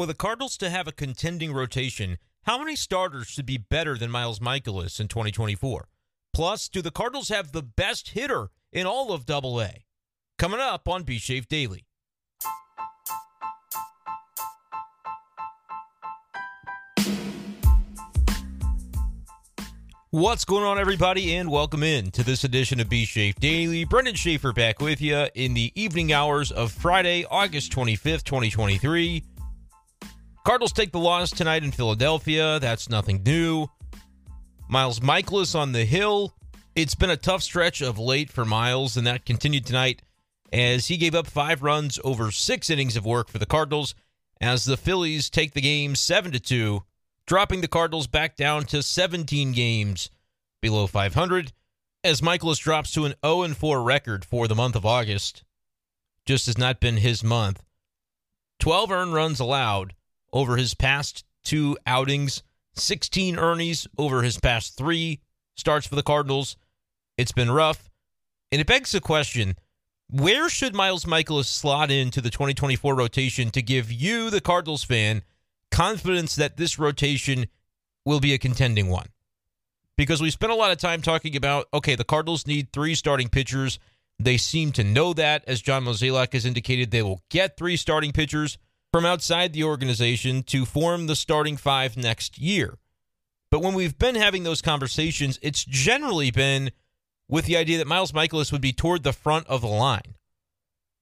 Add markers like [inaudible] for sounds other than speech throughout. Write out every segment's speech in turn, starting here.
For the Cardinals to have a contending rotation, how many starters should be better than Miles Mikolas in 2024? Plus, do the Cardinals have the best hitter in all of Double A? Coming up on B Shave Daily. What's going on, everybody, and welcome in to this edition of B Shafe Daily. Brenden Schaeffer back with you in the evening hours of Friday, August 25th, 2023. Cardinals take the loss tonight in Philadelphia. That's nothing new. Miles Mikolas on the hill. It's been a tough stretch of late for Miles, and that continued tonight as he gave up five runs over six innings of work for the Cardinals as the Phillies take the game 7 to 2 dropping the Cardinals back down to 17 games below 500 as Mikolas drops to an 0 4 record for the month of August. Just has not been his month. 12 earned runs allowed over his past two outings, 16 earnings over his past three starts for the Cardinals. It's been rough. And it begs the question where should Miles Mikolas slot into the 2024 rotation to give you, the Cardinals fan, confidence that this rotation will be a contending one. Because we spent a lot of time talking about, okay, the Cardinals need three starting pitchers. They seem to know that, as John Mozeliak has indicated, they will get three starting pitchers from outside the organization to form the starting five next year. But when we've been having those conversations, it's generally been with the idea that Miles Mikolas would be toward the front of the line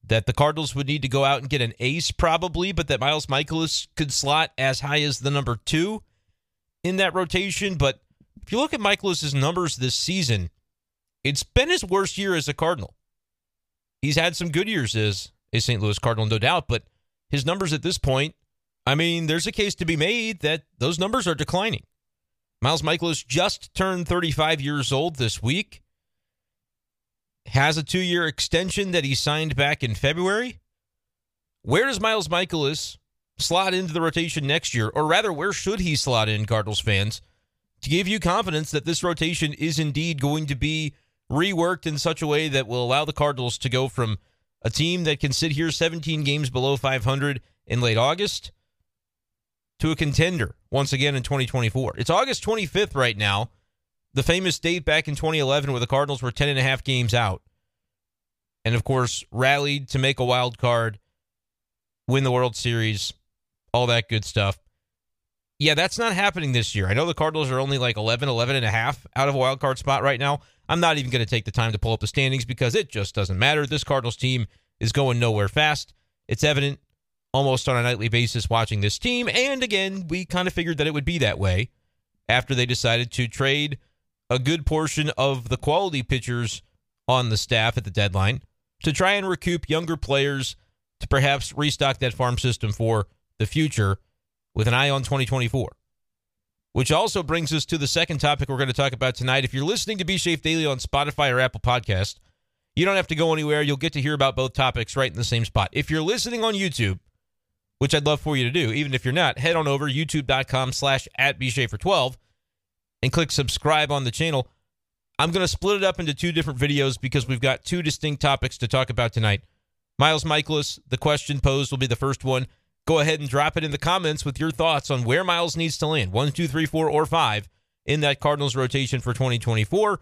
that the Cardinals would need to go out and get an ace probably, but that Miles Mikolas could slot as high as the number two in that rotation. But if you look at Mikolas's numbers this season, it's been his worst year as a Cardinal. He's had some good years as a St. Louis Cardinal, no doubt, but his numbers at this point, I mean, there's a case to be made that those numbers are declining. Miles Mikolas just turned 35 years old this week has a two year extension that he signed back in February. Where does Miles Mikolas slot into the rotation next year? Or rather, where should he slot in, Cardinals fans, to give you confidence that this rotation is indeed going to be reworked in such a way that will allow the Cardinals to go from a team that can sit here 17 games below 500 in late August to a contender once again in 2024? It's August 25th right now the famous date back in 2011 where the Cardinals were 10 and a half games out. And of course, rallied to make a wild card, win the World Series, all that good stuff. Yeah, that's not happening this year. I know the Cardinals are only like 11, 11 and a half out of a wild card spot right now. I'm not even going to take the time to pull up the standings because it just doesn't matter. This Cardinals team is going nowhere fast. It's evident almost on a nightly basis watching this team. And again, we kind of figured that it would be that way after they decided to trade a good portion of the quality pitchers on the staff at the deadline to try and recoup younger players to perhaps restock that farm system for the future with an eye on 2024. Which also brings us to the second topic we're going to talk about tonight. If you're listening to B Shafe Daily on Spotify or Apple Podcast, you don't have to go anywhere. You'll get to hear about both topics right in the same spot. If you're listening on YouTube, which I'd love for you to do, even if you're not, head on over youtube.com slash at bschaeffer12 and click subscribe on the channel. I'm going to split it up into two different videos because we've got two distinct topics to talk about tonight. Miles Mikolas, the question posed will be the first one. Go ahead and drop it in the comments with your thoughts on where Miles needs to land one, two, three, four, or five in that Cardinals rotation for 2024.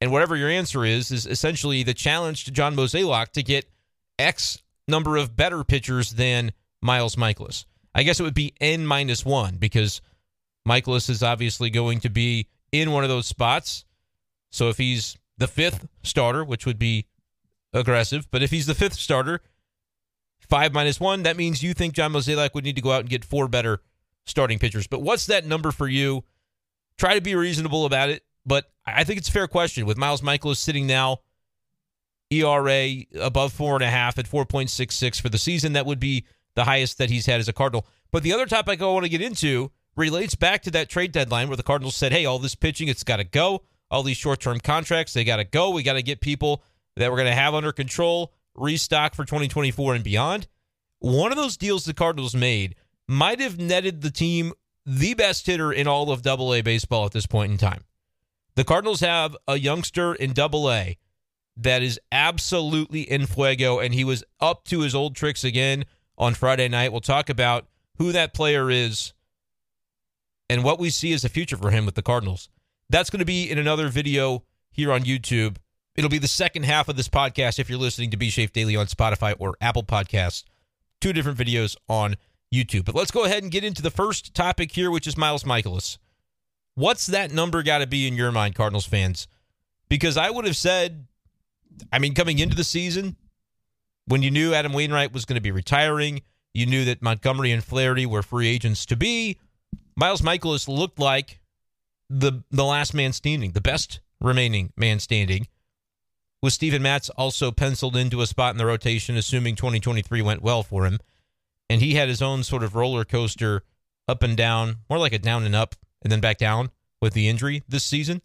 And whatever your answer is, is essentially the challenge to John Mozeliak to get X number of better pitchers than Miles Mikolas. I guess it would be N minus one because Mikolas is obviously going to be in one of those spots. So if he's the fifth starter, which would be aggressive, but if he's the fifth starter, five minus one, that means you think John Mozeliak would need to go out and get four better starting pitchers. But what's that number for you? Try to be reasonable about it, but I think it's a fair question. With Miles Mikolas sitting now, ERA above four and a half at 4.66 for the season, that would be the highest that he's had as a Cardinal. But the other topic I want to get into relates back to that trade deadline where the Cardinals said, hey, all this pitching, it's got to go. All these short term contracts, they got to go. We got to get people that we're going to have under control, restock for 2024 and beyond. One of those deals the Cardinals made might have netted the team the best hitter in all of Double A baseball at this point in time. The Cardinals have a youngster in Double A that is absolutely in fuego, and he was up to his old tricks again on Friday night. We'll talk about who that player is and what we see as a future for him with the Cardinals. That's going to be in another video here on YouTube. It'll be the second half of this podcast if you're listening to B Shape Daily on Spotify or Apple Podcasts. Two different videos on YouTube. But let's go ahead and get into the first topic here, which is Miles Mikolas. What's that number got to be in your mind, Cardinals fans? Because I would have said, I mean, coming into the season, when you knew Adam Wainwright was going to be retiring, you knew that Montgomery and Flaherty were free agents to be. Miles Mikolas looked like the the last man standing, the best remaining man standing. With Steven Matz also penciled into a spot in the rotation, assuming 2023 went well for him. And he had his own sort of roller coaster up and down, more like a down and up and then back down with the injury this season.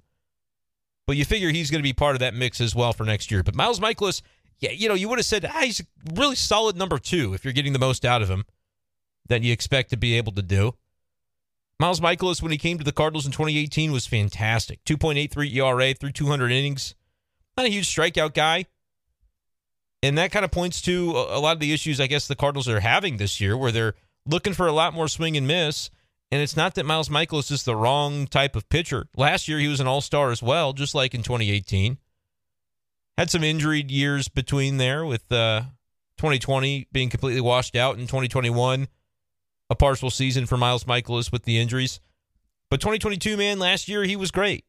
But you figure he's going to be part of that mix as well for next year. But Miles Mikolas, yeah, you know, you would have said ah, he's a really solid number two if you're getting the most out of him that you expect to be able to do. Miles Mikolas, when he came to the Cardinals in 2018, was fantastic. 2.83 ERA through 200 innings. Not a huge strikeout guy. And that kind of points to a lot of the issues I guess the Cardinals are having this year, where they're looking for a lot more swing and miss. And it's not that Miles Mikolas is the wrong type of pitcher. Last year, he was an all star as well, just like in 2018. Had some injured years between there, with uh, 2020 being completely washed out, and 2021 a partial season for Miles Mikolas with the injuries. But 2022, man, last year he was great.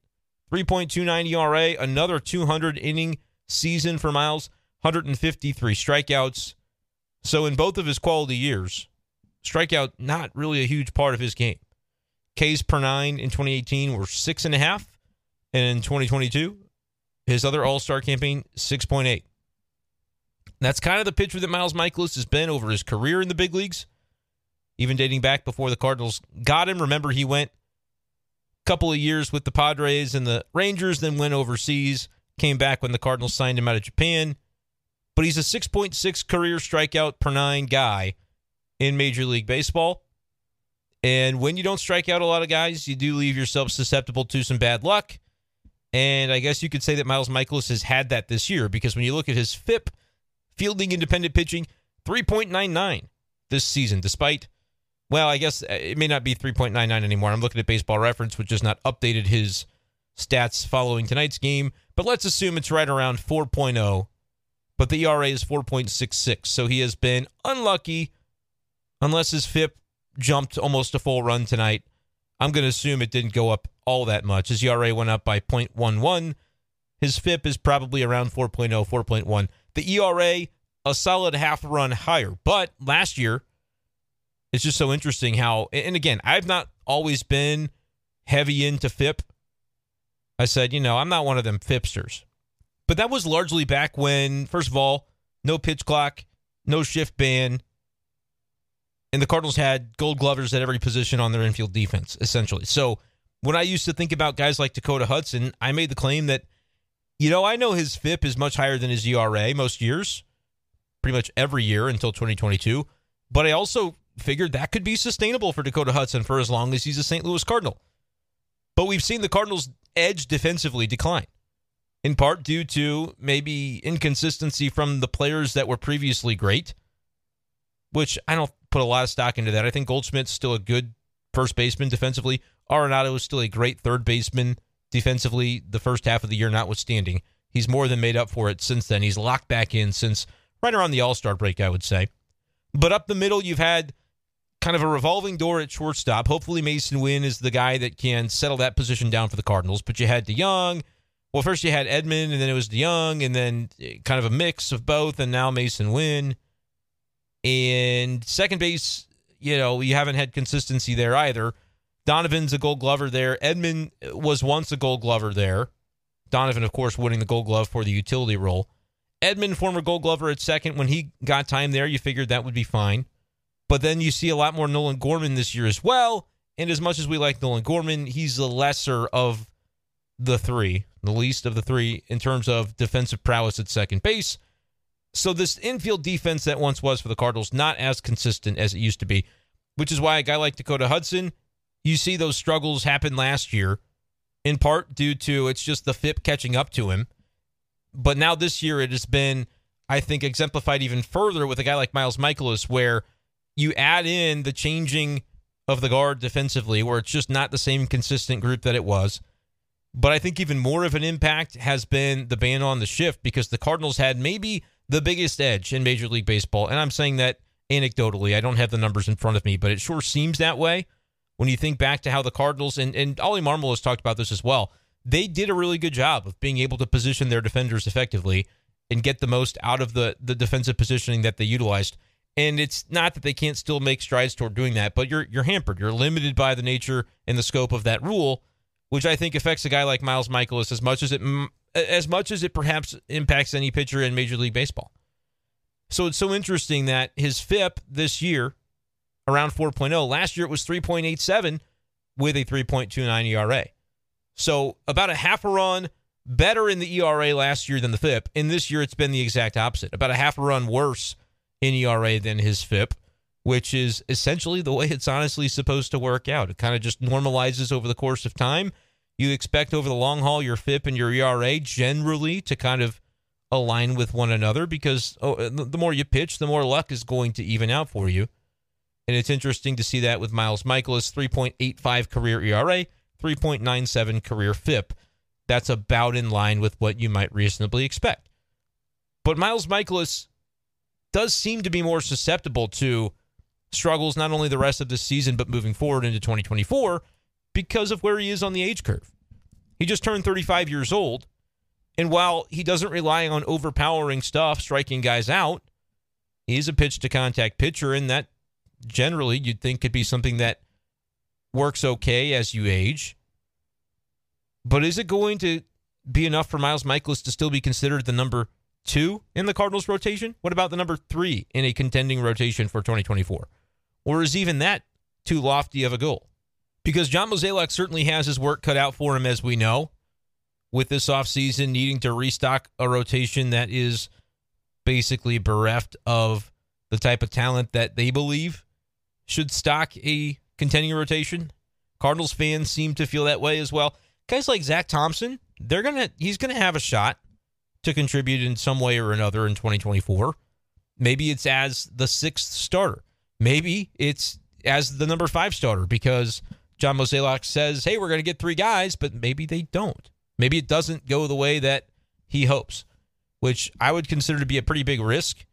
3.29 ERA, another 200 inning season for Miles, 153 strikeouts. So in both of his quality years, strikeout not really a huge part of his game. Ks per nine in 2018 were six and a half, and in 2022, his other All Star campaign 6.8. That's kind of the pitcher that Miles Mikolas has been over his career in the big leagues even dating back before the Cardinals got him. Remember, he went couple of years with the Padres and the Rangers, then went overseas, came back when the Cardinals signed him out of Japan. But he's a 6.6 career strikeout per nine guy in Major League Baseball. And when you don't strike out a lot of guys, you do leave yourself susceptible to some bad luck. And I guess you could say that Miles Mikolas has had that this year because when you look at his FIP, fielding independent pitching, 3.99 this season, despite well, I guess uh, it may not be 3.99 anymore. I'm looking at baseball reference, which has not updated his stats following tonight's game, but let's assume it's right around 4.0. But the ERA is 4.66. So he has been unlucky unless his FIP jumped almost a full run tonight. I'm going to assume it didn't go up all that much. His ERA went up by 0.11. His FIP is probably around 4.0, 4.1. The ERA, a solid half run higher. But last year, it's just so interesting how, and again, I've not always been heavy into FIP. I said, you know, I'm not one of them FIPsters. But that was largely back when, first of all, no pitch clock, no shift ban, and the Cardinals had gold glovers at every position on their infield defense, essentially. So when I used to think about guys like Dakota Hudson, I made the claim that, you know, I know his FIP is much higher than his ERA most years, pretty much every year until 2022. But I also figured that could be sustainable for Dakota Hudson for as long as he's a St. Louis Cardinal. But we've seen the Cardinals' edge defensively decline, in part due to maybe inconsistency from the players that were previously great, which I don't put a lot of stock into that. I think Goldschmidt's still a good first baseman defensively. Arenado is still a great third baseman defensively, the first half of the year notwithstanding. He's more than made up for it since then. He's locked back in since right around the All Star break, I would say. But up the middle, you've had kind of a revolving door at shortstop. Hopefully, Masyn Winn is the guy that can settle that position down for the Cardinals. But you had DeJong. Well, first you had Edman, and then it was DeJong, and then eh, kind of a mix of both, and now Masyn Winn. And second base, you know, you haven't had consistency there either. Donovan's a gold glover there. Edman was once a gold glover there. Donovan, of course, winning the gold glove for the utility role. Edman, former gold glover at second, when he got time there, you figured that would be fine. But then you see a lot more Nolan Gorman this year as well. And as much as we like Nolan Gorman, he's the lesser of the three, the least of the three in terms of defensive prowess at second base. So this infield defense that once was for the Cardinals not as consistent as it used to be, which is why a guy like Dakota Hudson, you see those struggles happen last year, in part due to it's just the FIP catching up to him. But now this year it has been, I think, exemplified even further with a guy like Miles Mikolas, where you add in the changing of the guard defensively, where it's just not the same consistent group that it was. But I think even more of an impact has been the ban on the shift because the Cardinals had maybe the biggest edge in Major League Baseball. And I'm saying that anecdotally. I don't have the numbers in front of me, but it sure seems that way when you think back to how the Cardinals and, and Oli Marmol has talked about this as well. They did a really good job of being able to position their defenders effectively and get the most out of the the defensive positioning that they utilized. And it's not that they can't still make strides toward doing that, but you're you're hampered. You're limited by the nature and the scope of that rule, which I think affects a guy like Miles Mikolas as much as it as much as it perhaps impacts any pitcher in Major League Baseball. So it's so interesting that his FIP this year around 4.0. Last year it was 3.87 with a 3.29 ERA. So about a half a run better in the ERA last year than the FIP. And this year it's been the exact opposite. About a half a run worse in ERA than his FIP, which is essentially the way it's honestly supposed to work out. It kind of just normalizes over the course of time. You expect over the long haul your FIP and your ERA generally to kind of align with one another because oh, uh, the more you pitch, the more luck is going to even out for you. And it's interesting to see that with Miles Mikolas, 3.85 career ERA, 3.97 career FIP. That's about in line with what you might reasonably expect. But Miles Mikolas does seem to be more susceptible to struggles not only the rest of this season, but moving forward into 2024 because of where he is on the age curve. He just turned 35 years old. And while he doesn't rely on overpowering stuff, striking guys out, he's a pitch to contact pitcher, and that generally you'd think could be something that works okay as you age. But is it going to be enough for Miles Mikolas to still be considered the number two in the Cardinals rotation? What about the number three in a contending rotation for 2024? Or is even that too lofty of a goal? Because John Mozeliak certainly has his work cut out for him, as we know, with this offseason needing to restock a rotation that is basically bereft of the type of talent that they believe should stock a contending rotation. Cardinals fans seem to feel that way as well. Guys like Zack Thompson, they're gonna he's gonna have a shot to contribute in some way or another in 2024. Maybe it's as the sixth starter. Maybe it's as the number five starter because John Mozeliak says, "Hey, we're going to get three guys," but maybe they don't. Maybe it doesn't go the way that he hopes, which I would consider to be a pretty big risk.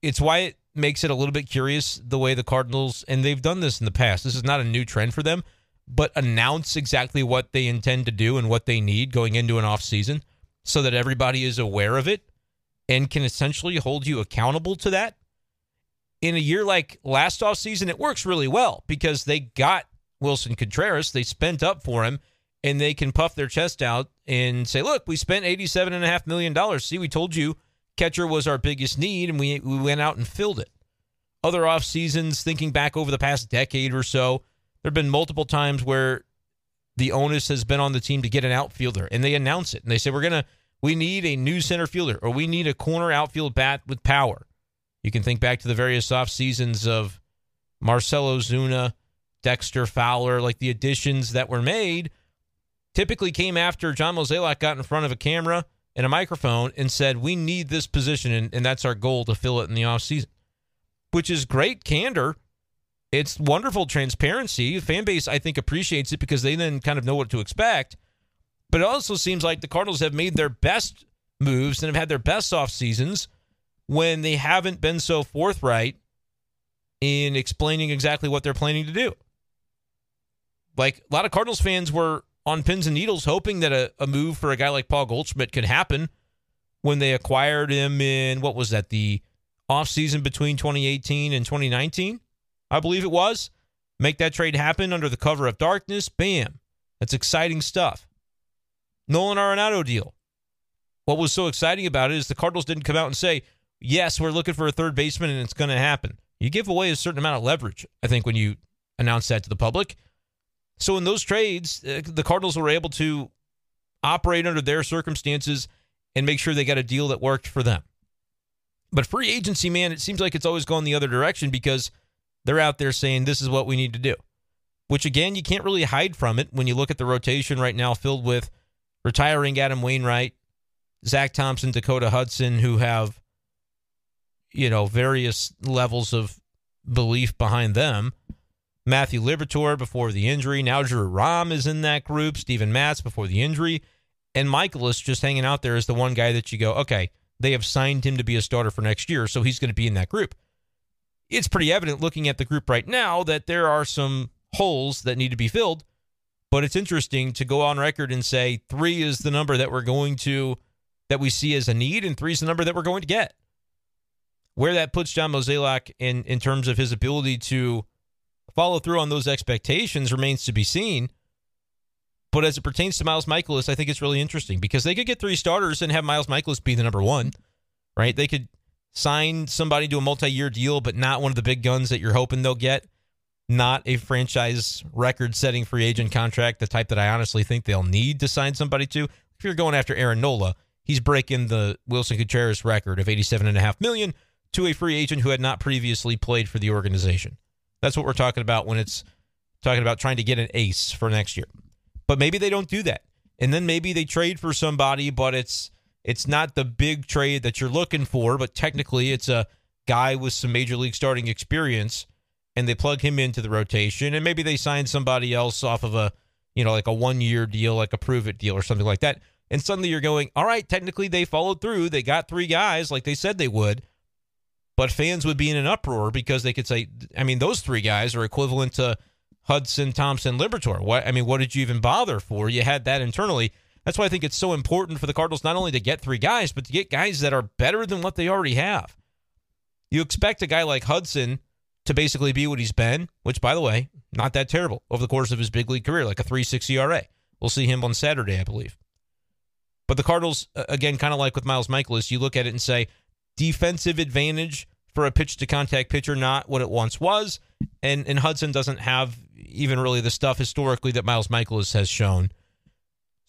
It's why it makes it a little bit curious the way the Cardinals, and they've done this in the past. This is not a new trend for them, but announce exactly what they intend to do and what they need going into an offseason so that everybody is aware of it and can essentially hold you accountable to that. In a year like last offseason, it works really well because they got Willson Contreras. They spent up for him and they can puff their chest out and say, look, we spent $87.5 million. See, we told you catcher was our biggest need, and we, we went out and filled it. Other off seasons, thinking back over the past decade or so, there have been multiple times where the onus has been on the team to get an outfielder, and they announce it and they say, we're going to, we need a new center fielder or we need a corner outfield bat with power. You can think back to the various off seasons of Marcell Ozuna, Dexter Fowler, like the additions that were made typically came after John Mozeliak got in front of a camera and a microphone and said, We need this position, and, and that's our goal to fill it in the offseason, which is great candor. It's wonderful transparency. The fan base, I think, appreciates it because they then kind of know what to expect. But it also seems like the Cardinals have made their best moves and have had their best off seasons when they haven't been so forthright in explaining exactly what they're planning to do. Like a lot of Cardinals fans were on pins and needles, hoping that a, a move for a guy like Paul Goldschmidt could happen when they acquired him in what was that, the offseason between 2018 and 2019, I believe it was. Make that trade happen under the cover of darkness. Bam. That's exciting stuff. Nolan Arenado deal. What was so exciting about it is the Cardinals didn't come out and say, yes, we're looking for a third baseman and it's going to happen. You give away a certain amount of leverage, I think, when you announce that to the public. So in those trades, uh, the Cardinals were able to operate under their circumstances and make sure they got a deal that worked for them. But free agency, man, it seems like it's always going the other direction because they're out there saying this is what we need to do. Which again, you can't really hide from it when you look at the rotation right now filled with retiring Adam Wainwright, Zack Thompson, Dakota Hudson, who have, you know, various levels of belief behind them. Matthew Liberatore before the injury. Now Drew Rom is in that group. Steven Matz before the injury. And Mikolas just hanging out there is the one guy that you go, okay, they have signed him to be a starter for next year, so he's going to be in that group. It's pretty evident looking at the group right now that there are some holes that need to be filled. But it's interesting to go on record and say three is the number that we're going to, that we see as a need, and three is the number that we're going to get. Where that puts John Mozeliak in, in terms of his ability to follow through on those expectations remains to be seen. But as it pertains to Miles Mikolas, I think it's really interesting because they could get three starters and have Miles Mikolas be the number one, right? They could sign somebody to a multi year deal, but not one of the big guns that you're hoping they'll get not a franchise record setting free agent contract, the type that I honestly think they'll need to sign somebody to. If you're going after Aaron Nola, he's breaking the Willson Contreras record of 87.5 million to a free agent who had not previously played for the organization. That's what we're talking about when it's talking about trying to get an ace for next year. But maybe they don't do that. And then maybe they trade for somebody, but it's it's not the big trade that you're looking for, but technically it's a guy with some major league starting experience and they plug him into the rotation and maybe they sign somebody else off of a you know like a one year deal like a prove it deal or something like that. And suddenly you're going all right technically they followed through. They got three guys like they said they would. But fans would be in an uproar because they could say i mean those three guys are equivalent to hudson thompson liberatore. What i mean what did you even bother for? You had that internally that's why i think it's so important for the cardinals not only to get three guys but to get guys that are better than what they already have you expect a guy like hudson to basically be what he's been, which, by the way, not that terrible over the course of his big league career, like a 3.6 ERA. We'll see him on Saturday, I believe. But the Cardinals, again, kind of like with Miles Mikolas, you look at it and say defensive advantage for a pitch to contact pitcher, not what it once was. And, and Hudson doesn't have even really the stuff historically that Miles Mikolas has shown.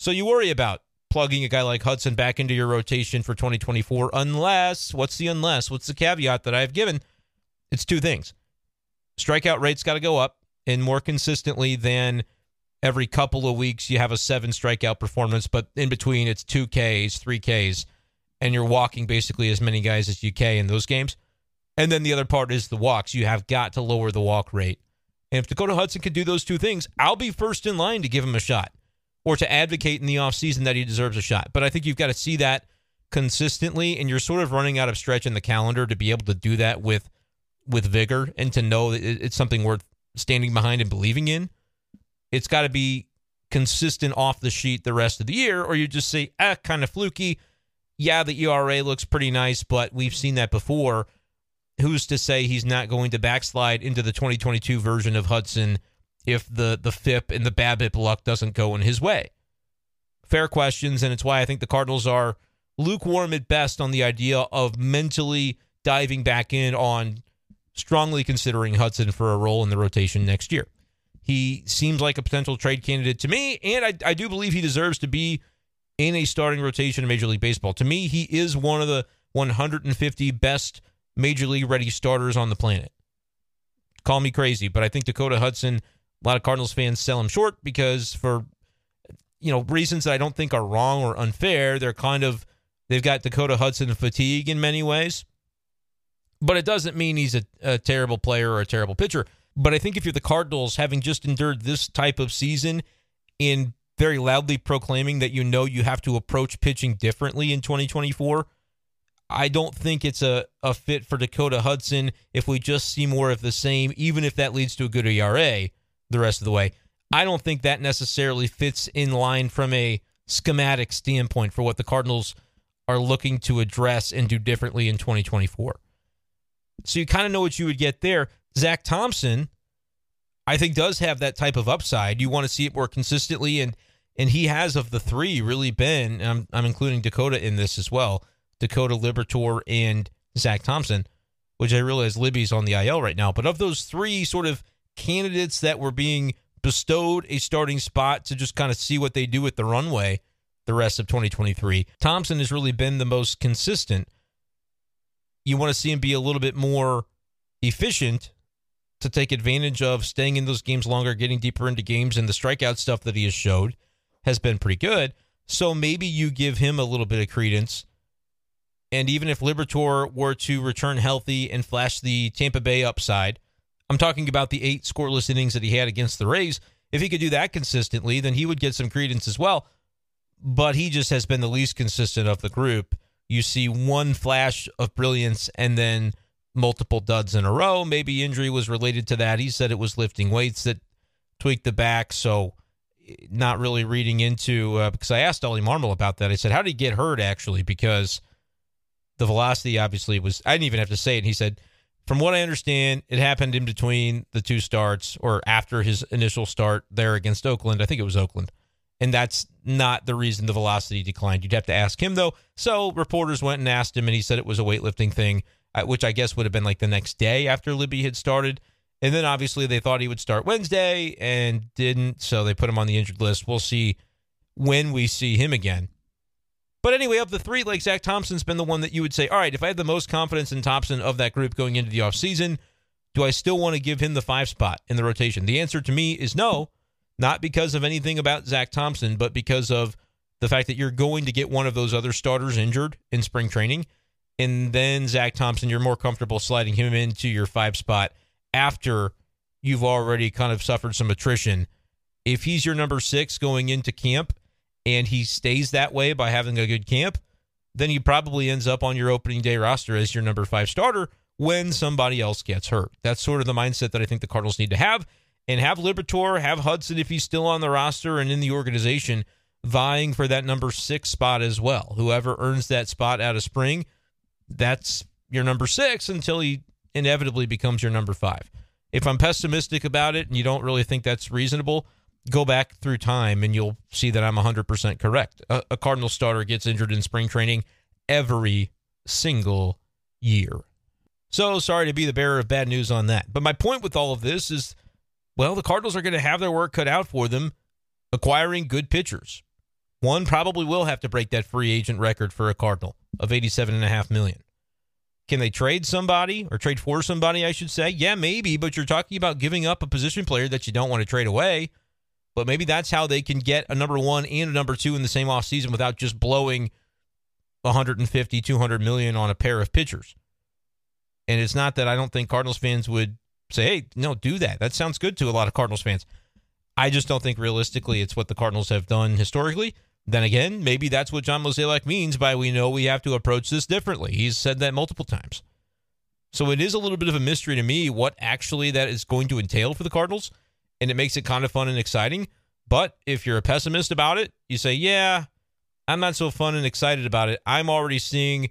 So you worry about plugging a guy like Hudson back into your rotation for 2024, unless, what's the unless? What's the caveat that I've given? It's two things strikeout rate's got to go up and more consistently than every couple of weeks you have a seven strikeout performance, but in between it's two Ks, three Ks, and you're walking basically as many guys as you can in those games. And then the other part is the walks. You have got to lower the walk rate. And if Dakota Hudson can do those two things, I'll be first in line to give him a shot or to advocate in the offseason that he deserves a shot. But I think you've got to see that consistently, and you're sort of running out of stretch in the calendar to be able to do that with – with vigor and to know that it's something worth standing behind and believing in, it's got to be consistent off the sheet the rest of the year, or you just say, ah, kind of fluky. Yeah, the ERA looks pretty nice, but we've seen that before. Who's to say he's not going to backslide into the 2022 version of Hudson if the the FIP and the BABIP luck doesn't go in his way? Fair questions, and it's why I think the Cardinals are lukewarm at best on the idea of mentally diving back in on strongly considering Hudson for a role in the rotation next year. He seems like a potential trade candidate to me, and I, I do believe he deserves to be in a starting rotation in Major League Baseball. To me, he is one of the 150 best Major League ready starters on the planet. Call me crazy, but I think Dakota Hudson, a lot of Cardinals fans sell him short because for you know reasons that I don't think are wrong or unfair, they're kind of they've got Dakota Hudson fatigue in many ways but it doesn't mean he's a, a terrible player or a terrible pitcher. But I think if you're the Cardinals, having just endured this type of season in very loudly proclaiming that you know you have to approach pitching differently in 2024, I don't think it's a, a fit for Dakota Hudson if we just see more of the same, even if that leads to a good ERA the rest of the way. I don't think that necessarily fits in line from a schematic standpoint for what the Cardinals are looking to address and do differently in 2024. So you kind of know what you would get there. Zack Thompson, I think, does have that type of upside. You want to see it more consistently, and and he has of the three really been. I'm I'm including Dakota in this as well. Dakota Liberatore and Zack Thompson, which I realize Libby's on the IL right now. But of those three sort of candidates that were being bestowed a starting spot to just kind of see what they do with the runway the rest of 2023, Thompson has really been the most consistent. You want to see him be a little bit more efficient to take advantage of staying in those games longer, getting deeper into games, and the strikeout stuff that he has showed has been pretty good. So maybe you give him a little bit of credence. And even if Liberatore were to return healthy and flash the Tampa Bay upside, I'm talking about the eight scoreless innings that he had against the Rays. If he could do that consistently, then he would get some credence as well. But he just has been the least consistent of the group. You see one flash of brilliance and then multiple duds in a row. Maybe injury was related to that. He said it was lifting weights that tweaked the back. So, not really reading into uh, because I asked Oli Marmol about that. I said, How did he get hurt actually? Because the velocity obviously was, I didn't even have to say it. And he said, From what I understand, it happened in between the two starts or after his initial start there against Oakland. I think it was Oakland. And that's not the reason the velocity declined. You'd have to ask him, though. So reporters went and asked him, and he said it was a weightlifting thing, uh, which I guess would have been like the next day after Libby had started. And then obviously they thought he would start Wednesday and didn't. So they put him on the injured list. We'll see when we see him again. But anyway, of the three, like Zack Thompson's been the one that you would say, all right, if I had the most confidence in Thompson of that group going into the offseason, do I still want to give him the five spot in the rotation? The answer to me is no, not because of anything about Zack Thompson, but because of the fact that you're going to get one of those other starters injured in spring training. And then Zack Thompson, you're more comfortable sliding him into your five spot after you've already kind of suffered some attrition. If he's your number six going into camp and he stays that way by having a good camp, then he probably ends up on your opening day roster as your number five starter when somebody else gets hurt. That's sort of the mindset that I think the Cardinals need to have. And have Liberatore, have Hudson if he's still on the roster and in the organization, vying for that number six spot as well. Whoever earns that spot out of spring, that's your number six until he inevitably becomes your number five. If I'm pessimistic about it and you don't really think that's reasonable, go back through time and you'll see that I'm 100% correct. A, a Cardinal starter gets injured in spring training every single year. So sorry to be the bearer of bad news on that. But my point with all of this is well, the Cardinals are going to have their work cut out for them acquiring good pitchers. One probably will have to break that free agent record for a Cardinal of 87.5 million. Can they trade somebody or trade for somebody, I should say? Yeah, maybe, but you're talking about giving up a position player that you don't want to trade away. But maybe that's how they can get a number one and a number two in the same offseason without just blowing 150, 200 million on a pair of pitchers. And it's not that I don't think Cardinals fans would say, hey, no, do that. That sounds good to a lot of Cardinals fans. I just don't think realistically it's what the Cardinals have done historically. Then again, maybe that's what John Mozeliak means by we know we have to approach this differently. He's said that multiple times. So it is a little bit of a mystery to me what actually that is going to entail for the Cardinals, and it makes it kind of fun and exciting. But if you're a pessimist about it, you say, yeah, I'm not so fun and excited about it. I'm already seeing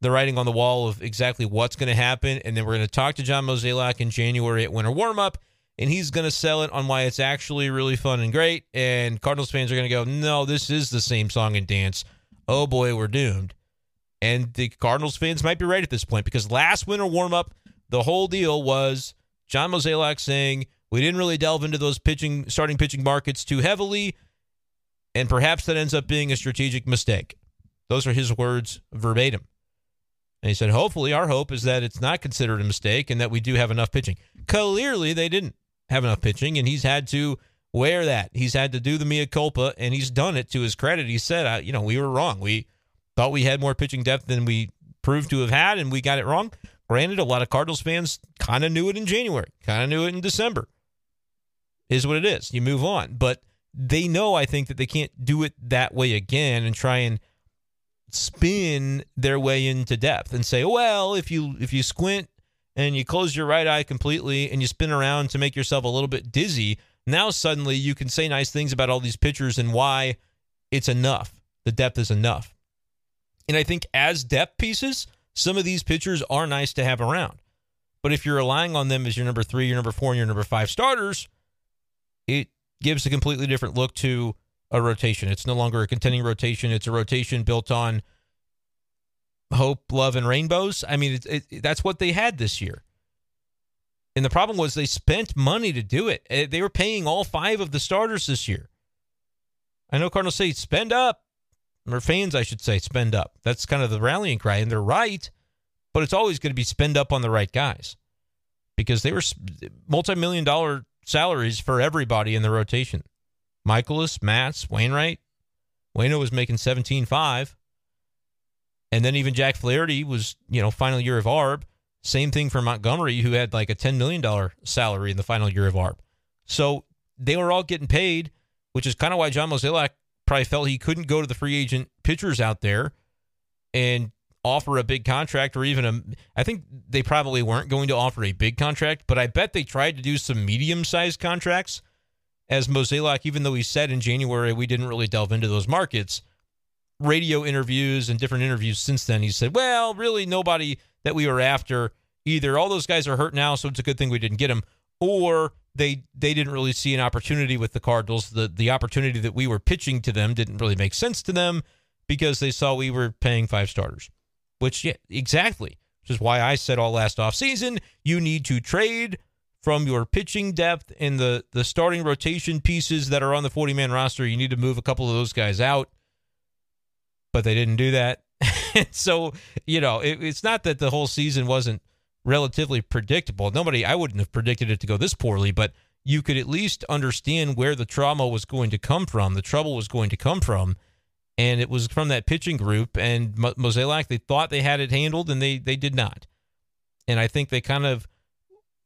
the writing on the wall of exactly what's going to happen. And then we're going to talk to John Mozeliak in January at Winter Warm Up and he's going to sell it on why it's actually really fun and great. And Cardinals fans are going to go, no, this is the same song and dance. Oh boy, we're doomed. And the Cardinals fans might be right at this point because last winter warm up, the whole deal was John Mozeliak saying we didn't really delve into those pitching, starting pitching markets too heavily, and perhaps that ends up being a strategic mistake. Those are his words verbatim. And he said, hopefully, our hope is that it's not considered a mistake and that we do have enough pitching. Clearly, they didn't have enough pitching, and he's had to wear that. He's had to do the mea culpa, and he's done it to his credit. He said, you know, we were wrong. We thought we had more pitching depth than we proved to have had, and we got it wrong. Granted, a lot of Cardinals fans kind of knew it in January, kind of knew it in December. Is what it is. You move on. But they know, I think, that they can't do it that way again and try and spin their way into depth and say, well, if you if you squint and you close your right eye completely and you spin around to make yourself a little bit dizzy, now suddenly you can say nice things about all these pitchers and why it's enough. The depth is enough. And I think as depth pieces, some of these pitchers are nice to have around. But if you're relying on them as your number three, your number four, and your number five starters, it gives a completely different look to a rotation. It's no longer a contending rotation. It's a rotation built on hope, love, and rainbows. I mean, it, it, that's what they had this year. And the problem was they spent money to do it. Eh, they were paying all five of the starters this year. I know Cardinals say spend up, or fans, I should say, spend up. That's kind of the rallying cry, and they're right. But it's always going to be spend up on the right guys because they were multi-million dollar salaries for everybody in the rotation. Mikolas, Matz, Wainwright. Wayno was making 17.5. And then even Jack Flaherty was, you know, final year of ARB. Same thing for Montgomery, who had like a $10 million salary in the final year of ARB. So they were all getting paid, which is kind of why John Mozeliak probably felt he couldn't go to the free agent pitchers out there and offer a big contract or even a I think they probably weren't going to offer a big contract, but I bet they tried to do some medium-sized contracts as Mozeliak, even though he said in January we didn't really delve into those markets, radio interviews and different interviews since then, he said, well, really nobody that we were after, either all those guys are hurt now, so it's a good thing we didn't get them, or they they didn't really see an opportunity with the Cardinals. The the opportunity that we were pitching to them didn't really make sense to them because they saw we were paying five starters. Which yeah, exactly. Which is why I said all last offseason, you need to trade from your pitching depth and the the starting rotation pieces that are on the 40 man roster. You need to move a couple of those guys out. But they didn't do that. [laughs] so, you know, it, it's not that the whole season wasn't relatively predictable. Nobody, I wouldn't have predicted it to go this poorly, but you could at least understand where the trauma was going to come from, the trouble was going to come from. And it was from that pitching group. And Mozeliak, they thought they had it handled, and they they did not. And I think they kind of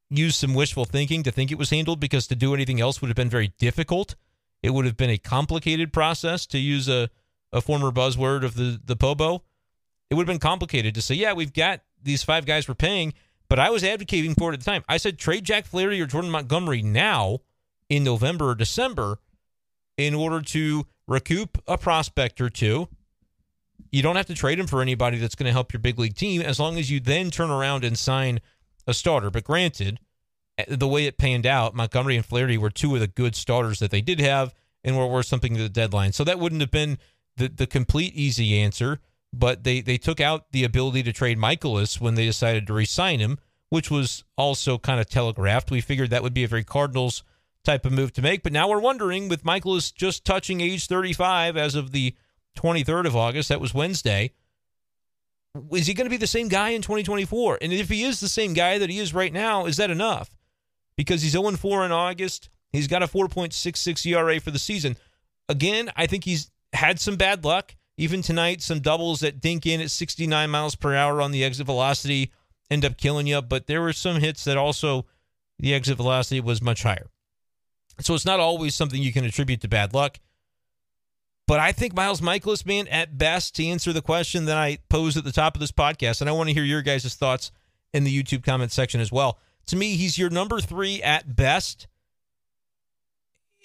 used some wishful thinking to think it was handled because to do anything else would have been very difficult. It would have been a complicated process to use a, a former buzzword of the, the POBO. It would have been complicated to say, yeah, we've got these five guys we're paying, but I was advocating for it at the time. I said trade Jack Flaherty or Jordan Montgomery now in November or December in order to recoup a prospect or two. You don't have to trade him for anybody that's going to help your big league team as long as you then turn around and sign a starter. But granted, eh, the way it panned out, Montgomery and Flaherty were two of the good starters that they did have and were worth something to the deadline. So that wouldn't have been the, the complete easy answer but they they took out the ability to trade Mikolas when they decided to re-sign him, which was also kind of telegraphed. We figured that would be a very Cardinals type of move to make, but now we're wondering with Mikolas just touching age 35 as of the 23rd of August, that was Wednesday. Is he going to be the same guy in 2024? And if he is the same guy that he is right now, is that enough? Because he's 0 4 in August. He's got a 4.66 ERA for the season. Again, I think he's had some bad luck. Even tonight, some doubles that dink in at 69 miles per hour on the exit velocity end up killing you. But there were some hits that also the exit velocity was much higher. So it's not always something you can attribute to bad luck. But I think Miles Mikolas, man, at best, to answer the question that I posed at the top of this podcast, and I want to hear your guys' thoughts in the YouTube comment section as well. To me, he's your number three at best.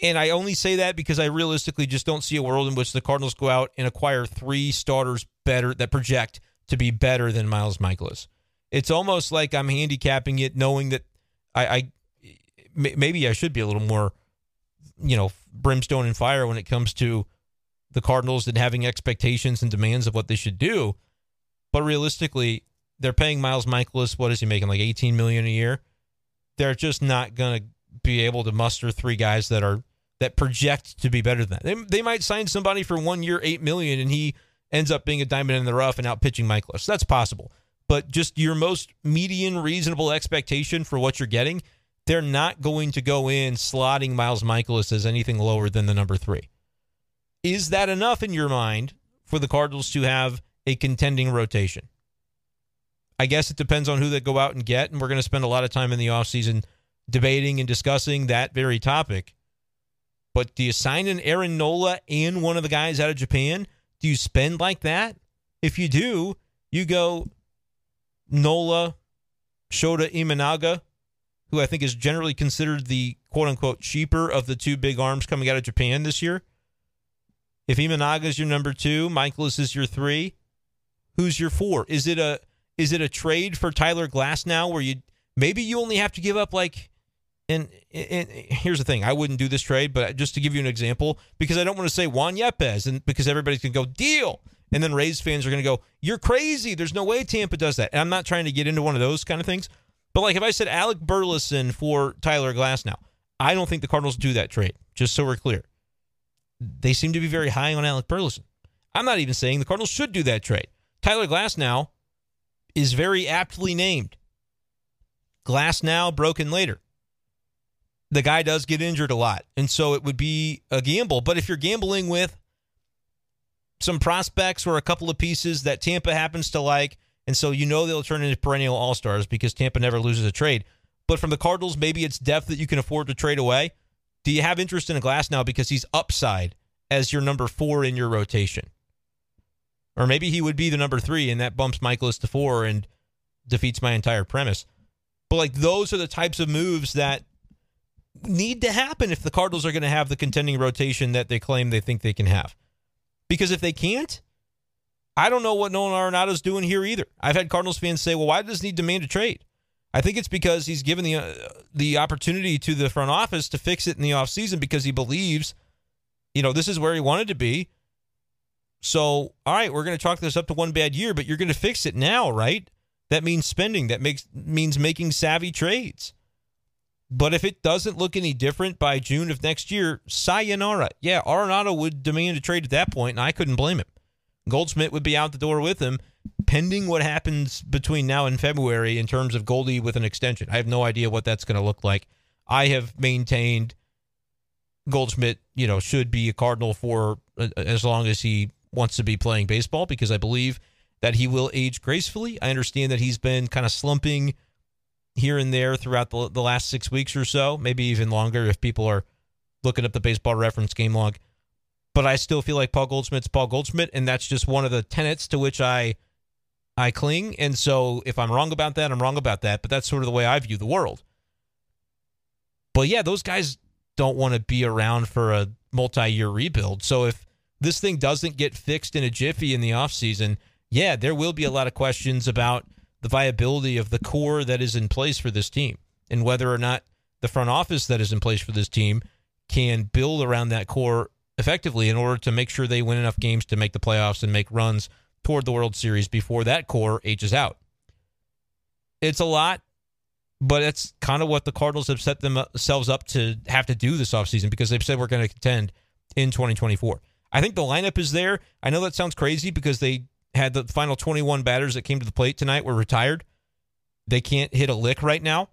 And I only say that because I realistically just don't see a world in which the Cardinals go out and acquire three starters better that project to be better than Miles Mikolas. It's almost like I'm handicapping it, knowing that I, I maybe I should be a little more, you know, brimstone and fire when it comes to the Cardinals and having expectations and demands of what they should do. But realistically, they're paying Miles Mikolas. What is he making? Like 18 million a year. They're just not going to be able to muster three guys that are that project to be better than that. They, they might sign somebody for one year, eight million, and he ends up being a diamond in the rough and out pitching Mikolas. That's possible. But just your most median, reasonable expectation for what you're getting, they're not going to go in slotting Miles Mikolas as anything lower than the number three. Is that enough in your mind for the Cardinals to have a contending rotation? I guess it depends on who they go out and get, and we're going to spend a lot of time in the offseason debating and discussing that very topic. But do you sign an Aaron Nola and one of the guys out of Japan? Do you spend like that? If you do, you go Nola, Shota Imanaga, who I think is generally considered the quote unquote cheaper of the two big arms coming out of Japan this year. If Imanaga is your number two, Mikolas is your three. Who's your four? Is it a is it a trade for Tyler Glasnow where you maybe you only have to give up like and, and, here's the thing: I wouldn't do this trade, but just to give you an example, because I don't want to say Juan Yepez and because everybody's gonna go deal, and then Rays fans are gonna go, "You're crazy! There's no way Tampa does that." And I'm not trying to get into one of those kind of things, but like if I said Alec Burleson for Tyler Glasnow, I don't think the Cardinals do that trade. Just so we're clear, they seem to be very high on Alec Burleson. I'm not even saying the Cardinals should do that trade. Tyler Glass now is very aptly named. Glass now, broken later the guy does get injured a lot. And so it would be a gamble. But if you're gambling with some prospects or a couple of pieces that Tampa happens to like, and so you know they'll turn into perennial all stars because Tampa never loses a trade. But from the Cardinals, maybe it's depth that you can afford to trade away. Do you have interest in a Glasnow because he's upside as your number four in your rotation? Or maybe he would be the number three, and that bumps Mikolas to four and defeats my entire premise. But like those are the types of moves that need to happen if the Cardinals are going to have the contending rotation that they claim they think they can have. Because if they can't, I don't know what Nolan Arenado's doing here either. I've had Cardinals fans say, "Well, why does he demand a trade?" I think it's because he's given the uh, the opportunity to the front office to fix it in the offseason because he believes, you know, this is where he wanted to be. So, all right, we're going to chalk this up to one bad year, but you're going to fix it now, right? That means spending. That makes means making savvy trades. But if it doesn't look any different by June of next year, sayonara. Yeah, Arenado would demand a trade at that point, and I couldn't blame him. Goldschmidt would be out the door with him, pending what happens between now and February in terms of Goldie with an extension. I have no idea what that's going to look like. I have maintained Goldschmidt, you know, should be a Cardinal for uh, as long as he wants to be playing baseball because I believe that he will age gracefully. I understand that he's been kind of slumping here and there throughout the, the last six weeks or so, maybe even longer if people are looking up the baseball reference game log. But I still feel like Paul Goldschmidt's Paul Goldschmidt, and that's just one of the tenets to which I I cling. And so if I'm wrong about that, I'm wrong about that. But that's sort of the way I view the world. But yeah, those guys don't want to be around for a multi-year rebuild. So if this thing doesn't get fixed in a jiffy in the offseason, yeah, there will be a lot of questions about the viability of the core that is in place for this team and whether or not the front office that is in place for this team can build around that core effectively in order to make sure they win enough games to make the playoffs and make runs toward the World Series before that core ages out. It's a lot, but it's kind of what the Cardinals have set uh, themselves up to have to do this offseason because they've said we're going to contend in 2024. I think the lineup is there. I know that sounds crazy because they had the final 21 batters that came to the plate tonight were retired. They can't hit a lick right now.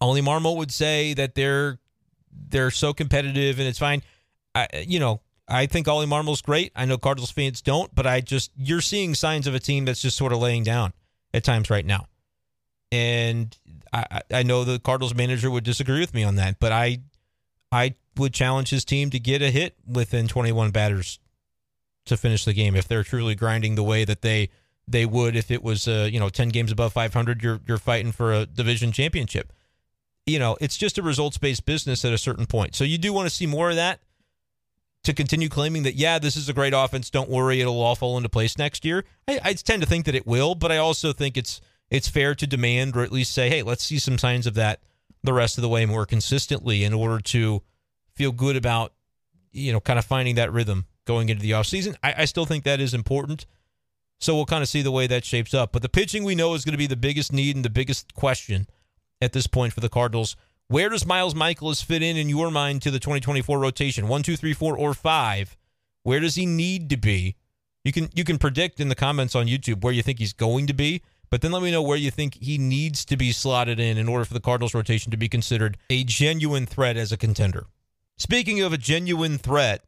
Only Marmol would say that they're they're so competitive and it's fine. I you know, I think Oli Marmol's great. I know Cardinals fans don't, but I just you're seeing signs of a team that's just sort of laying down at times right now. And I, I know the Cardinals manager would disagree with me on that, but I I would challenge his team to get a hit within 21 batters to finish the game if they're truly grinding the way that they they would if it was uh, you know 10 games above 500 you're you're fighting for a division championship you know it's just a results based business at a certain point so you do want to see more of that to continue claiming that yeah this is a great offense don't worry it'll all fall into place next year I, I tend to think that it will but i also think it's it's fair to demand or at least say hey let's see some signs of that the rest of the way more consistently in order to feel good about you know kind of finding that rhythm going into the offseason. I, I still think that is important. So we'll kind of see the way that shapes up. But the pitching we know is going to be the biggest need and the biggest question at this point for the Cardinals. Where does Miles Mikolas fit in in your mind to the 2024 rotation? One, two, three, four, or five? Where does he need to be? You can you can predict in the comments on YouTube where you think he's going to be, but then let me know where you think he needs to be slotted in in order for the Cardinals rotation to be considered a genuine threat as a contender. Speaking of a genuine threat,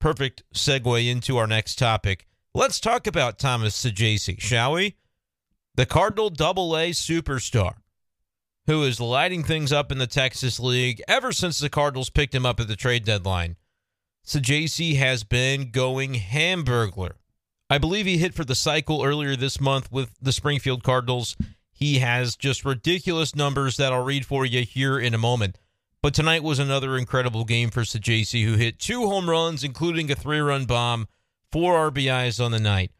perfect segue into our next topic. Let's talk about Thomas Saggese, shall we? The Cardinal Double A superstar, who is lighting things up in the Texas League ever since the Cardinals picked him up at the trade deadline. Saggese has been going hamburglar. I believe he hit for the cycle earlier this month with the Springfield Cardinals. He has just ridiculous numbers that I'll read for you here in a moment. But tonight was another incredible game for Saggese, who hit two home runs, including a three run bomb, four RBIs on the night,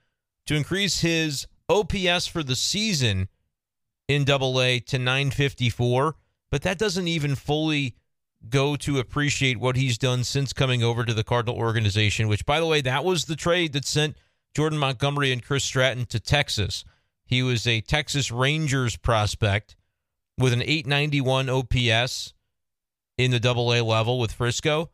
to increase his OPS for the season in double A to 954. But that doesn't even fully go to appreciate what he's done since coming over to the Cardinal organization, which, by the way, that was the trade that sent Jordan Montgomery and Chris Stratton to Texas. He was a Texas Rangers prospect with an 891 OPS in the double A level with Frisco,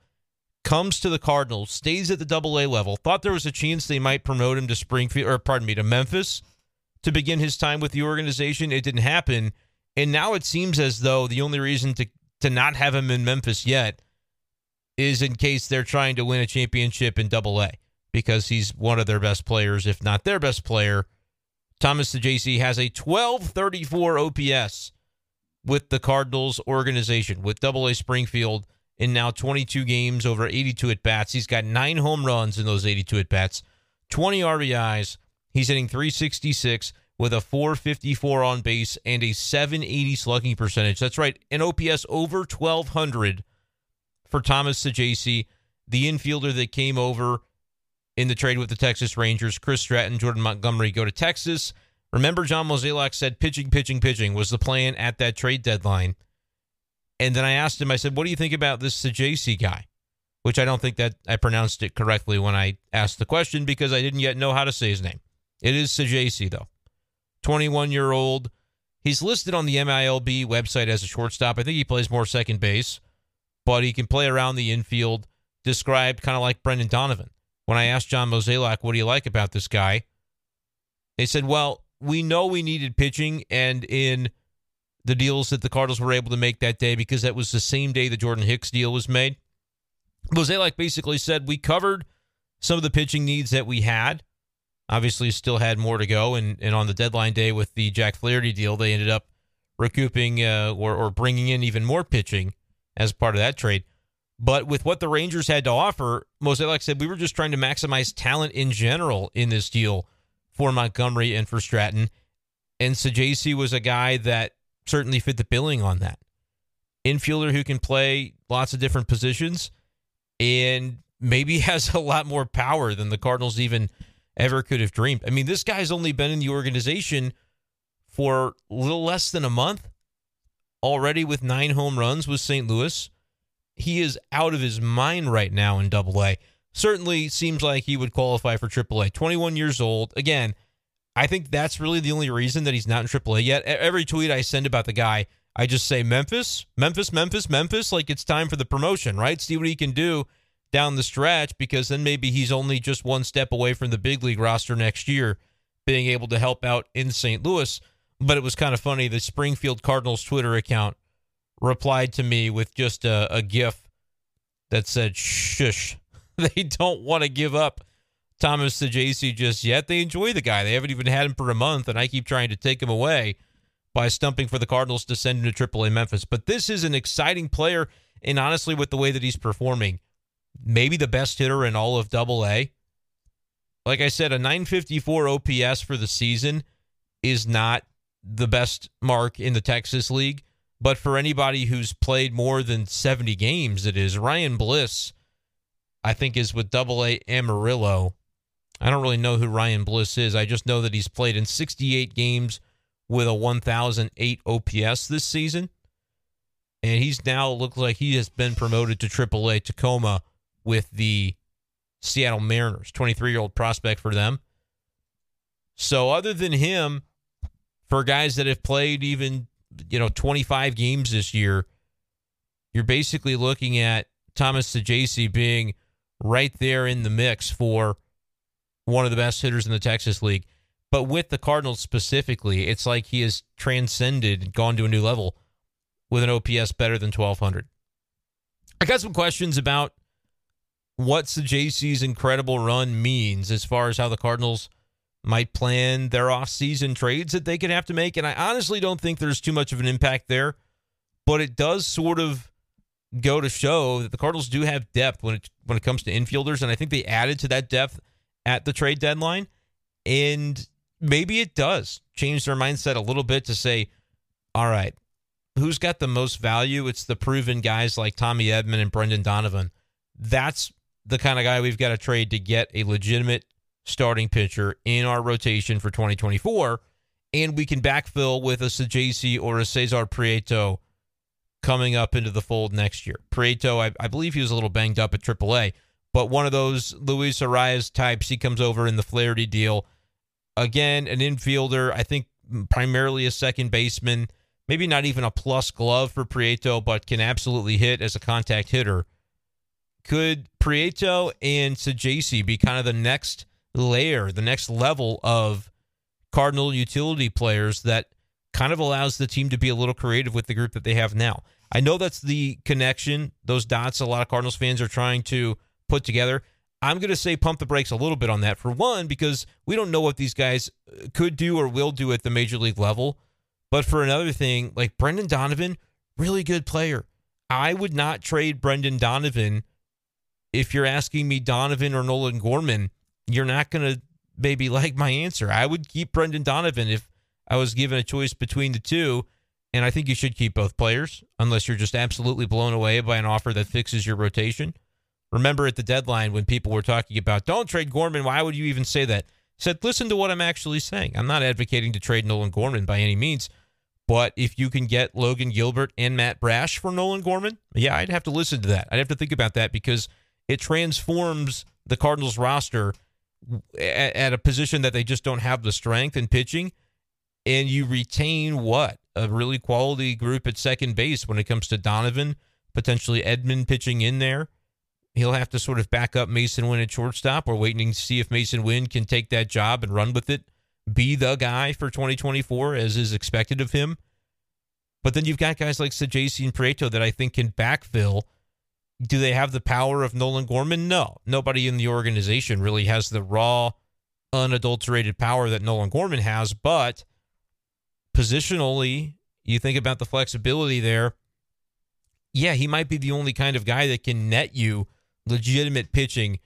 comes to the Cardinals, stays at the double A level, thought there was a chance they might promote him to Springfield, or pardon me, to Memphis to begin his time with the organization. It didn't happen. And now it seems as though the only reason to, to not have him in Memphis yet is in case they're trying to win a championship in double A. because he's one of their best players, if not their best player. Thomas Saggese has a 1234 OPS with the Cardinals organization, with Double A Springfield in now 22 games over 82 at bats. He's got nine home runs in those 82 at bats, 20 RBIs. He's hitting 366 with a 454 on base and a 780 slugging percentage. That's right, an OPS over 1200 for Thomas Saggese, the infielder that came over in the trade with the Texas Rangers. Chris Stratton, Jordan Montgomery go to Texas. Remember, John Mozeliak said pitching, pitching, pitching was the plan at that trade deadline. And then I asked him, I said, what do you think about this Saggese guy? Which I don't think that I pronounced it correctly when I asked the question because I didn't yet know how to say his name. It is Saggese, though. 21 year old. He's listed on the MILB website as a shortstop. I think he plays more second base, but he can play around the infield, described kind of like Brendan Donovan. When I asked John Mozeliak, what do you like about this guy? They said, well, we know we needed pitching, and in the deals that the Cardinals were able to make that day, because that was the same day the Jordan Hicks deal was made, Mozeliak basically said, we covered some of the pitching needs that we had. Obviously, still had more to go, and, and on the deadline day with the Jack Flaherty deal, they ended up recouping uh, or, or bringing in even more pitching as part of that trade. But with what the Rangers had to offer, Mozeliak said we were just trying to maximize talent in general in this deal for Montgomery and for Stratton. And Saggese was a guy that certainly fit the billing on that. Infielder who can play lots of different positions and maybe [laughs] has a lot more power than the Cardinals even ever could have dreamed. I mean, this guy's only been in the organization for a little less than a month already with nine home runs with St. Louis. He is out of his mind right now in double A. Certainly seems like he would qualify for triple A. 21 years old. Again, I think that's really the only reason that he's not in triple A yet. Every tweet I send about the guy, I just say Memphis, Memphis, Memphis, Memphis. Like it's time for the promotion, right? See what he can do down the stretch because then maybe he's only just one step away from the big league roster next year, being able to help out in St. Louis. But it was kind of funny. The Springfield Cardinals Twitter account replied to me with just a, a GIF that said, shush. [laughs] They don't want to give up Thomas Saggese just yet. They enjoy the guy. They haven't even had him for a month, and I keep trying to take him away by stumping for the Cardinals to send him to AAA Memphis. But this is an exciting player, and honestly, with the way that he's performing, maybe the best hitter in all of Double A. Like I said, a 954 OPS for the season is not the best mark in the Texas League, but for anybody who's played more than 70 games, it is. Ryan Bliss, I think, is with Double A Amarillo. I don't really know who Ryan Bliss is. I just know that he's played in 68 games with a 1008 OPS this season. And he's now looks like he has been promoted to AAA Tacoma with the Seattle Mariners, 23 year old prospect for them. So, other than him, for guys that have played even, you know, 25 games this year, you're basically looking at Thomas Saggese being right there in the mix for one of the best hitters in the Texas League. But with the Cardinals specifically, it's like he has transcended and gone to a new level with an OPS better than 1200. I got some questions about what JC's incredible run means as far as how the Cardinals might plan their off-season trades that they could have to make. And I honestly don't think there's too much of an impact there, but it does sort of go to show that the Cardinals do have depth when it when it comes to infielders, and I think they added to that depth at the trade deadline. And maybe it does change their mindset a little bit to say, all right, who's got the most value? It's the proven guys like Tommy Edman and Brendan Donovan. That's the kind of guy we've got to trade to get a legitimate starting pitcher in our rotation for 2024. And we can backfill with a Saggese or a Cesar Prieto coming up into the fold next year. Prieto, I, I, believe he was a little banged up at AAA, but one of those Luis Arraez types, he comes over in the Flaherty deal. Again, an infielder, I think primarily a second baseman, maybe not even a plus glove for Prieto, but can absolutely hit as a contact hitter. Could Prieto and Saggese be kind of the next layer, the next level of Cardinal utility players that kind of allows the team to be a little creative with the group that they have now? I know that's the connection, those dots a lot of Cardinals fans are trying to put together. I'm going to say pump the brakes a little bit on that. For one, because we don't know what these guys uh, could do or will do at the major league level. But for another thing, like Brendan Donovan, really good player. I would not trade Brendan Donovan if you're asking me Donovan or Nolan Gorman. You're not going to maybe like my answer. I would keep Brendan Donovan if I was given a choice between the two. And I think you should keep both players unless you're just absolutely blown away by an offer that fixes your rotation. Remember at the deadline when people were talking about don't trade Gorman, why would you even say that? said, listen to what I'm actually saying. I'm not advocating to trade Nolan Gorman by any means. But if you can get Logan Gilbert and Matt Brash for Nolan Gorman, yeah, I'd have to listen to that. I'd have to think about that because it transforms the Cardinals roster at, at a position that they just don't have the strength in pitching. And you retain what? A really quality group at second base when it comes to Donovan, potentially Edman pitching in there. He'll have to sort of back up Masyn Winn at shortstop. We're waiting to see if Masyn Winn can take that job and run with it, be the guy for 2024 as is expected of him. But then you've got guys like Saggese and Prieto that I think can backfill. Do they have the power of Nolan Gorman? No. Nobody in the organization really has the raw, unadulterated power that Nolan Gorman has. But positionally, you think about the flexibility there. Yeah, he might be the only kind of guy that can net you legitimate pitching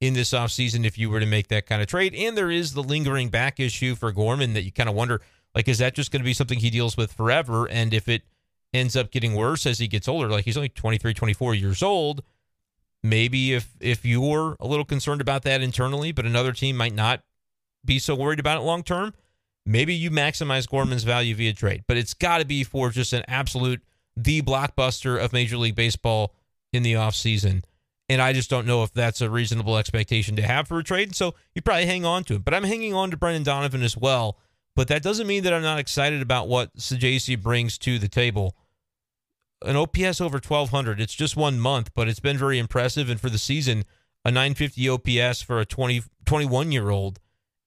in this offseason if you were to make that kind of trade. And there is the lingering back issue for Gorman that you kind of wonder like, is that just going to be something he deals with forever? And if it ends up getting worse as he gets older, like he's only 23, 24 years old, maybe if if you're a little concerned about that internally, but another team might not be so worried about it long term, maybe you maximize Gorman's value via trade. But it's got to be for just an absolute the blockbuster of Major League Baseball in the offseason. And I just don't know if that's a reasonable expectation to have for a trade. So you probably hang on to it. But I'm hanging on to Brendan Donovan as well. But that doesn't mean that I'm not excited about what Saggese brings to the table. An OPS over 1200. It's just one month, but it's been very impressive. And for the season, a 950 OPS for a 20, 21 year old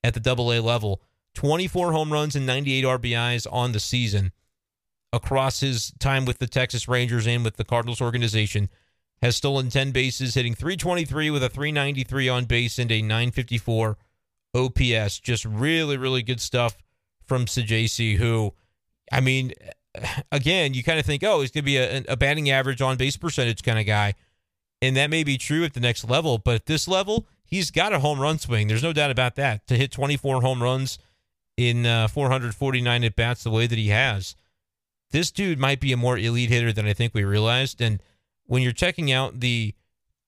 at the double A level. 24 home runs and 98 RBIs on the season across his time with the Texas Rangers and with the Cardinals organization has stolen 10 bases, hitting 323 with a 393 on base and a 954 OPS. Just really, really good stuff from Saggese, who, I mean, again, you kind of think, oh, he's going to be a, a batting average on base percentage kind of guy. And that may be true at the next level, but at this level, he's got a home run swing. There's no doubt about that. To hit 24 home runs in uh, 449 at bats the way that he has, this dude might be a more elite hitter than I think we realized. And when you're checking out the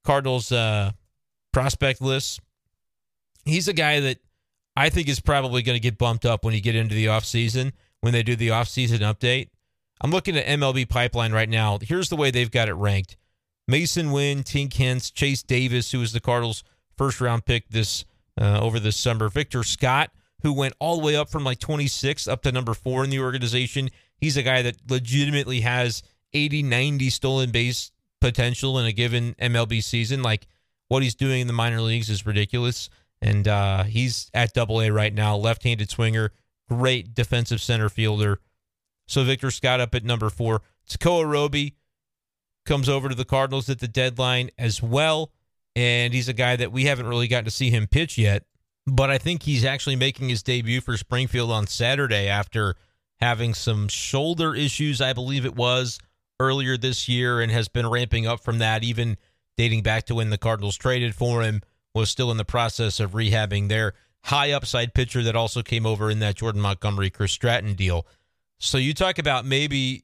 Cardinals uh, prospect list, he's a guy that I think is probably going to get bumped up when you get into the offseason, when they do the offseason update. I'm looking at MLB Pipeline right now. Here's the way they've got it ranked Masyn Winn, Tink Hence, Chase Davis, who was the Cardinals' first round pick this uh, over this summer, Victor Scott, who went all the way up from like 26 up to number four in the organization. He's a guy that legitimately has 80, 90 stolen base potential in a given MLB season. Like what he's doing in the minor leagues is ridiculous. And uh, he's at double A right now, left handed swinger, great defensive center fielder. So Victor Scott up at number four. Tekoah Roby comes over to the Cardinals at the deadline as well. And he's a guy that we haven't really gotten to see him pitch yet. But I think he's actually making his debut for Springfield on Saturday after having some shoulder issues, I believe it was earlier this year and has been ramping up from that, even dating back to when the Cardinals traded for him, was still in the process of rehabbing their high upside pitcher that also came over in that Jordan Montgomery Chris Stratton deal. So you talk about maybe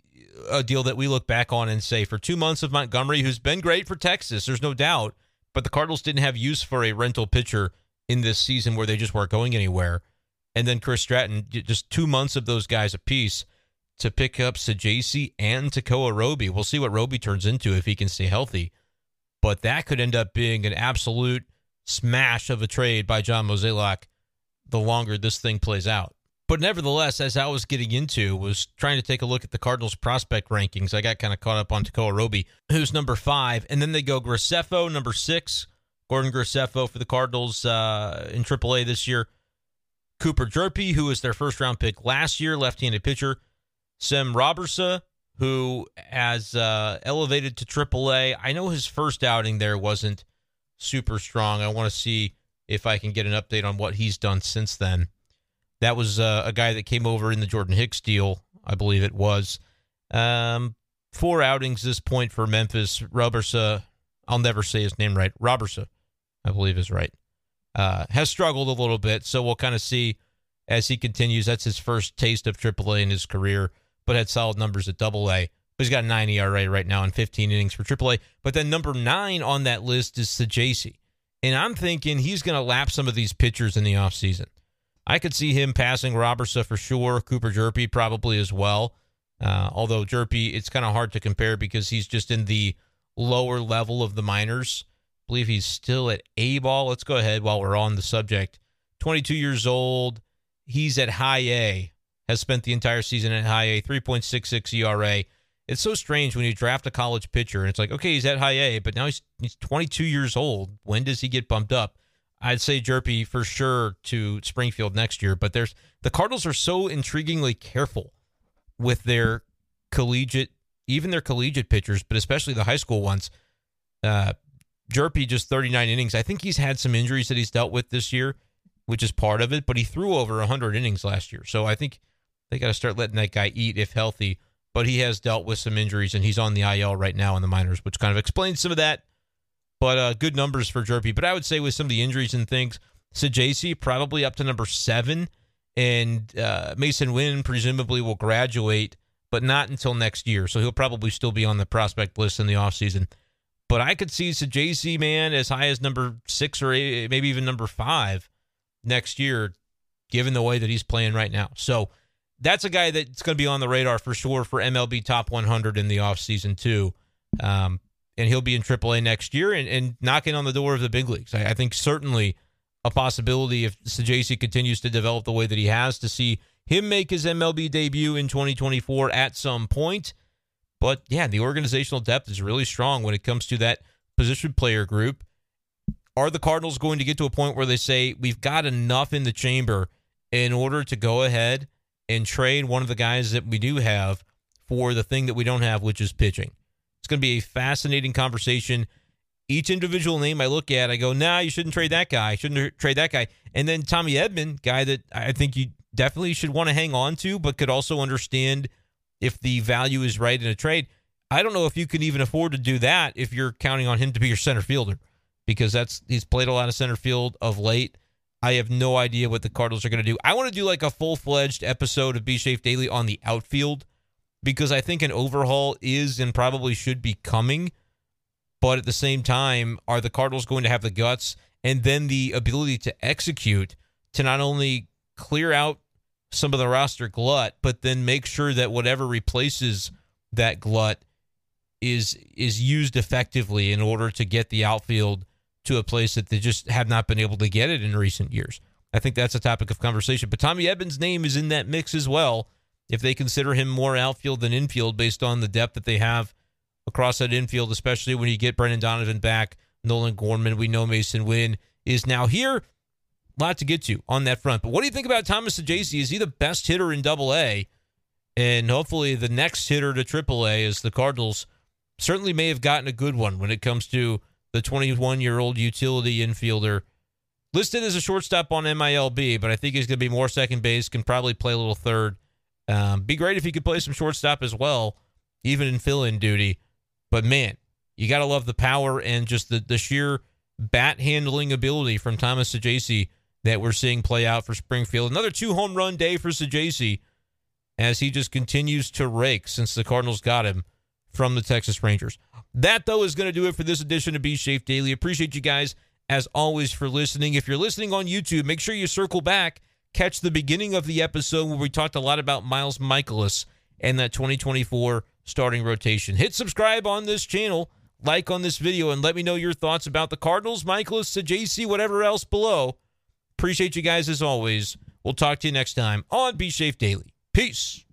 a deal that we look back on and say for two months of Montgomery, who's been great for Texas, there's no doubt, but the Cardinals didn't have use for a rental pitcher in this season where they just weren't going anywhere. And then Chris Stratton, just two months of those guys apiece to pick up Saggese and Tekoah Roby. We'll see what Roby turns into if he can stay healthy. But that could end up being an absolute smash of a trade by John Mozeliak the longer this thing plays out. But nevertheless, as I was getting into, was trying to take a look at the Cardinals prospect rankings. I got kind of caught up on Tekoah Roby, who's number five, and then they go Graceffo, number six, Gordon Graceffo for the Cardinals uh, in AAA this year. Cooper Hjerpe, who was their first round pick last year, left-handed pitcher. Sem Robberse, who has uh, elevated to AAA. I know his first outing there wasn't super strong. I want to see if I can get an update on what he's done since then. That was uh, a guy that came over in the Jordan Hicks deal, I believe it was. Um, four outings this point for Memphis. Robberse, I'll never say his name right. Robberse, I believe is right. Uh, has struggled a little bit, so we'll kind of see as he continues. That's his first taste of AAA in his career, but had solid numbers at Double A. But he's got 9 ERA right now in 15 innings for AAA. But then number nine on that list is Saggese. And I'm thinking he's going to lap some of these pitchers in the offseason. I could see him passing Robberse for sure, Cooper Hjerpe probably as well. Uh, although Hjerpe, it's kind of hard to compare because he's just in the lower level of the minors. I believe he's still at A ball. Let's go ahead while we're on the subject. 22 years old. He's at high A, has spent the entire season at high A, 3.66 ERA. It's so strange when you draft a college pitcher and it's like, okay, he's at high A, but now he's he's 22 years old. When does he get bumped up? I'd say Hjerpe for sure to Springfield next year, but there's the Cardinals are so intriguingly careful with their collegiate, even their collegiate pitchers, but especially the high school ones. Uh, Hjerpe just 39 innings. I think he's had some injuries that he's dealt with this year, which is part of it, but he threw over 100 innings last year. So I think they got to start letting that guy eat if healthy. But he has dealt with some injuries and he's on the IL right now in the minors, which kind of explains some of that. But uh, good numbers for Hjerpe. But I would say with some of the injuries and things, Saggese probably up to number seven and uh, Masyn Winn presumably will graduate, but not until next year. So he'll probably still be on the prospect list in the offseason. But I could see Saggese, man, as high as number six or eight, maybe even number five next year, given the way that he's playing right now. So that's a guy that's going to be on the radar for sure for MLB Top 100 in the offseason, too. Um, and he'll be in AAA next year and, and knocking on the door of the big leagues. I, I think certainly a possibility if Saggese continues to develop the way that he has to see him make his MLB debut in 2024 at some point. But yeah, the organizational depth is really strong when it comes to that position player group. Are the Cardinals going to get to a point where they say we've got enough in the chamber in order to go ahead and trade one of the guys that we do have for the thing that we don't have, which is pitching? It's going to be a fascinating conversation each individual name I look at, I go, nah, you shouldn't trade that guy. Shouldn't trade that guy. And then Tommy Edman, guy that I think you definitely should want to hang on to, but could also understand if the value is right in a trade. I don't know if you can even afford to do that if you're counting on him to be your center fielder, because that's he's played a lot of center field of late. I have no idea what the Cardinals are going to do. I want to do like a full fledged episode of B Shafe Daily on the outfield because I think an overhaul is and probably should be coming. But at the same time, are the Cardinals going to have the guts and then the ability to execute to not only clear out some of the roster glut, but then make sure that whatever replaces that glut is is used effectively in order to get the outfield to a place that they just have not been able to get it in recent years. I think that's a topic of conversation. But Tommy Edman's name is in that mix as well. If they consider him more outfield than infield based on the depth that they have across that infield, especially when you get Brendan Donovan back, Nolan Gorman. We know Masyn Winn is now here. A lot to get to on that front. But what do you think about Thomas Saggese? Is he the best hitter in double A? And hopefully the next hitter to triple A is the Cardinals certainly may have gotten a good one when it comes to the 21 year old utility infielder. Listed as a shortstop on MILB, but I think he's going to be more second base, can probably play a little third. Um, be great if he could play some shortstop as well, even in fill in duty. But man, you got to love the power and just the, the sheer bat handling ability from Thomas Saggese that we're seeing play out for Springfield. Another two home run day for Saggese as he just continues to rake since the Cardinals got him from the Texas Rangers. That, though, is going to do it for this edition of Be Shafe Daily. Appreciate you guys, as always, for listening. If you're listening on YouTube, make sure you circle back, catch the beginning of the episode where we talked a lot about Miles Mikolas and that 2024 starting rotation. Hit subscribe on this channel, like on this video, and let me know your thoughts about the Cardinals, Mikolas, JC, whatever else below. Appreciate you guys as always. We'll talk to you next time on Be Safe Daily. Peace.